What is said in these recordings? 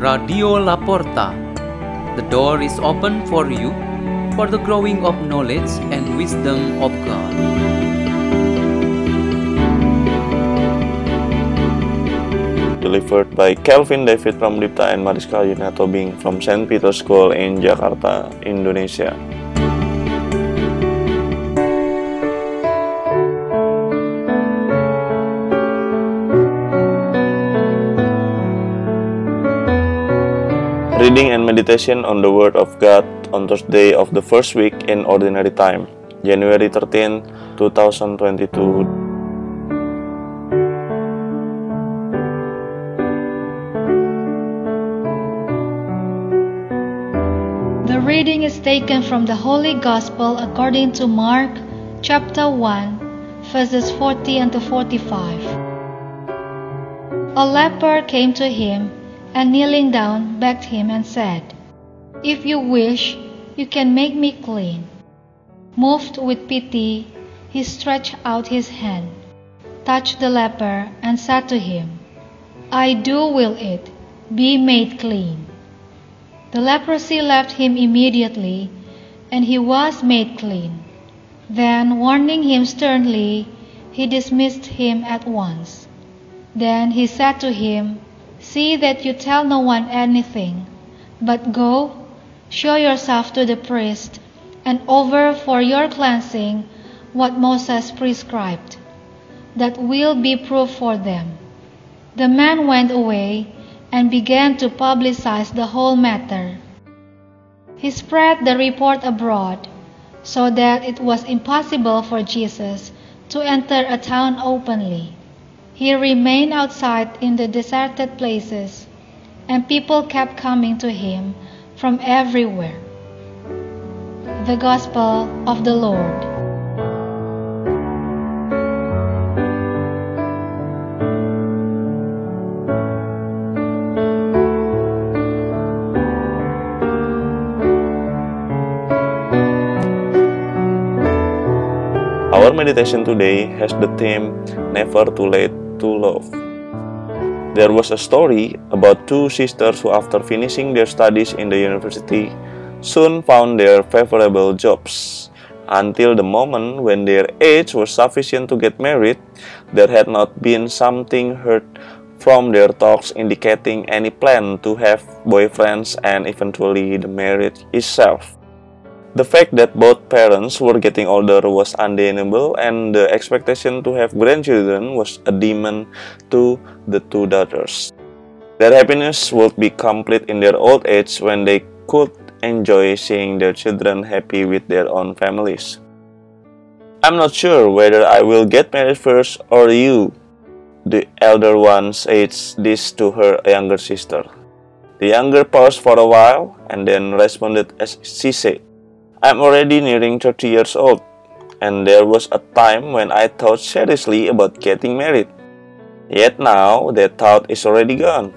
Radio Laporta. The door is open for you for the growing of knowledge and wisdom of God. delivered by Kelvin David Pramdipta and Mariska Yunato Bing from St. Peter's School in Jakarta, Indonesia. Reading and meditation on the Word of God on Thursday of the first week in Ordinary Time, January 13, 2022. The reading is taken from the Holy Gospel according to Mark chapter 1 verses 40 and to 45. A leper came to him and kneeling down begged him and said, If you wish, you can make me clean. Moved with pity, he stretched out his hand, touched the leper, and said to him, I do will it, be made clean. The leprosy left him immediately, and he was made clean. Then, warning him sternly, he dismissed him at once. Then he said to him, See that you tell no one anything, but go, show yourself to the priest, and offer for your cleansing what Moses prescribed. That will be proof for them. The man went away and began to publicize the whole matter. He spread the report abroad, so that it was impossible for Jesus to enter a town openly. He remained outside in the deserted places, and people kept coming to him from everywhere. The Gospel of the Lord. Our meditation today has the theme Never Too Late to Love. There was a story about two sisters who, after finishing their studies in the university, soon found their favorable jobs. Until the moment when their age was sufficient to get married, there had not been something heard from their talks indicating any plan to have boyfriends and eventually the marriage itself. The fact that both parents were getting older was undeniable, and the expectation to have grandchildren was a demon to the two daughters. Their happiness would be complete in their old age when they could enjoy seeing their children happy with their own families. I'm not sure whether I will get married first or you, the elder one said this to her younger sister. The younger paused for a while and then responded as she said, I'm already nearing 30 years old, and there was a time when I thought seriously about getting married. Yet now that thought is already gone.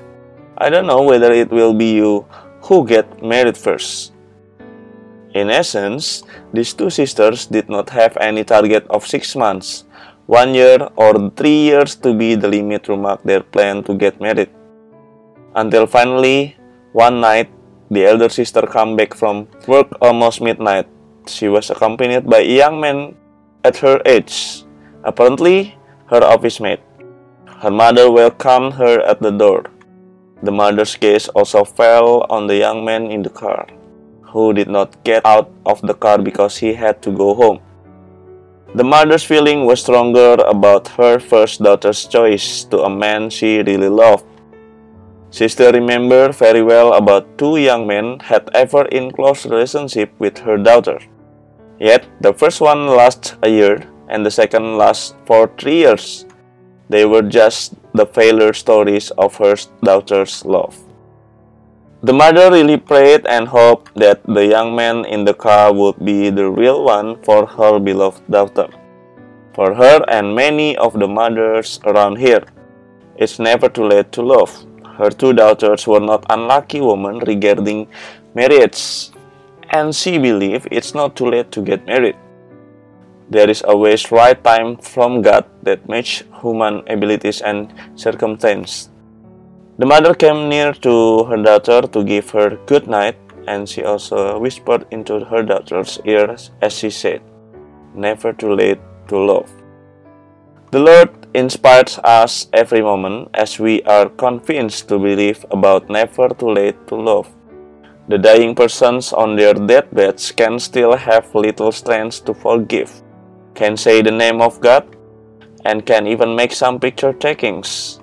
I don't know whether it will be you who get married first. In essence, these two sisters did not have any target of six months, one year, or three years to be the limit to mark their plan to get married. Until finally, one night, the elder sister came back from work almost midnight. She was accompanied by a young man at her age, apparently her office mate. Her mother welcomed her at the door. The mother's gaze also fell on the young man in the car, who did not get out of the car because he had to go home. The mother's feeling was stronger about her first daughter's choice to a man she really loved. Still remembered very well about two young men had ever in close relationship with her daughter. Yet the first one lasted a year and the second lasted for three years. They were just the failure stories of her daughter's love. The mother really prayed and hoped that the young man in the car would be the real one for her beloved daughter. For her and many of the mothers around here, it's never too late to love. Her two daughters were not unlucky women regarding marriage, and she believed it's not too late to get married. There is always right time from God that match human abilities and circumstances. The mother came near to her daughter to give her good night, and she also whispered into her daughter's ears as she said, Never too late to love. The Lord inspires us every moment as we are convinced to believe about never too late to love. The dying persons on their deathbeds can still have little strength to forgive, can say the name of God, and can even make some picture takings.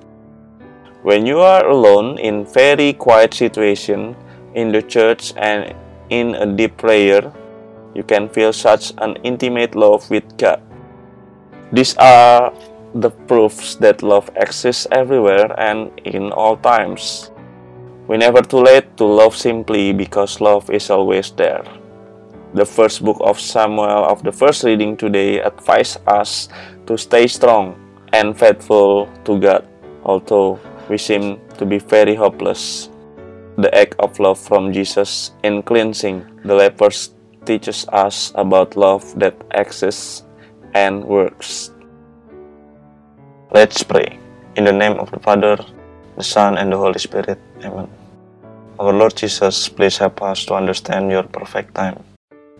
When you are alone in very quiet situation in the church and in a deep prayer, you can feel such an intimate love with God. These are the proofs that love exists everywhere and in all times. We never too late to love simply because love is always there. The first book of Samuel of the first reading today advises us to stay strong and faithful to God, although we seem to be very hopeless. The act of love from Jesus in cleansing the lepers teaches us about love that exists and works. Let's pray. In the name of the Father, the Son, and the Holy Spirit. Amen. Our Lord Jesus, please help us to understand your perfect time.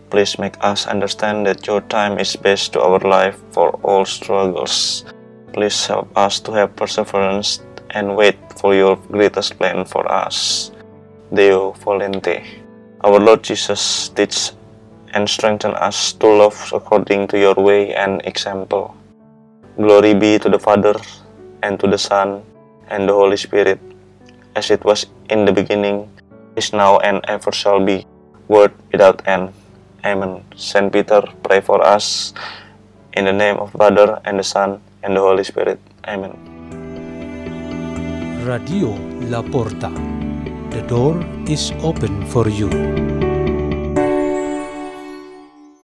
Please make us understand that your time is best to our life for all struggles. Please help us to have perseverance and wait for your greatest plan for us. Deo volente. Our Lord Jesus, teach and strengthen us to love according to your way and example. Glory be to the Father, and to the Son, and the Holy Spirit, as it was in the beginning, is now, and ever shall be, word without end. Amen. Saint Peter, pray for us. In the name of the Father, and the Son, and the Holy Spirit. Amen. Radio La Porta. The door is open for you.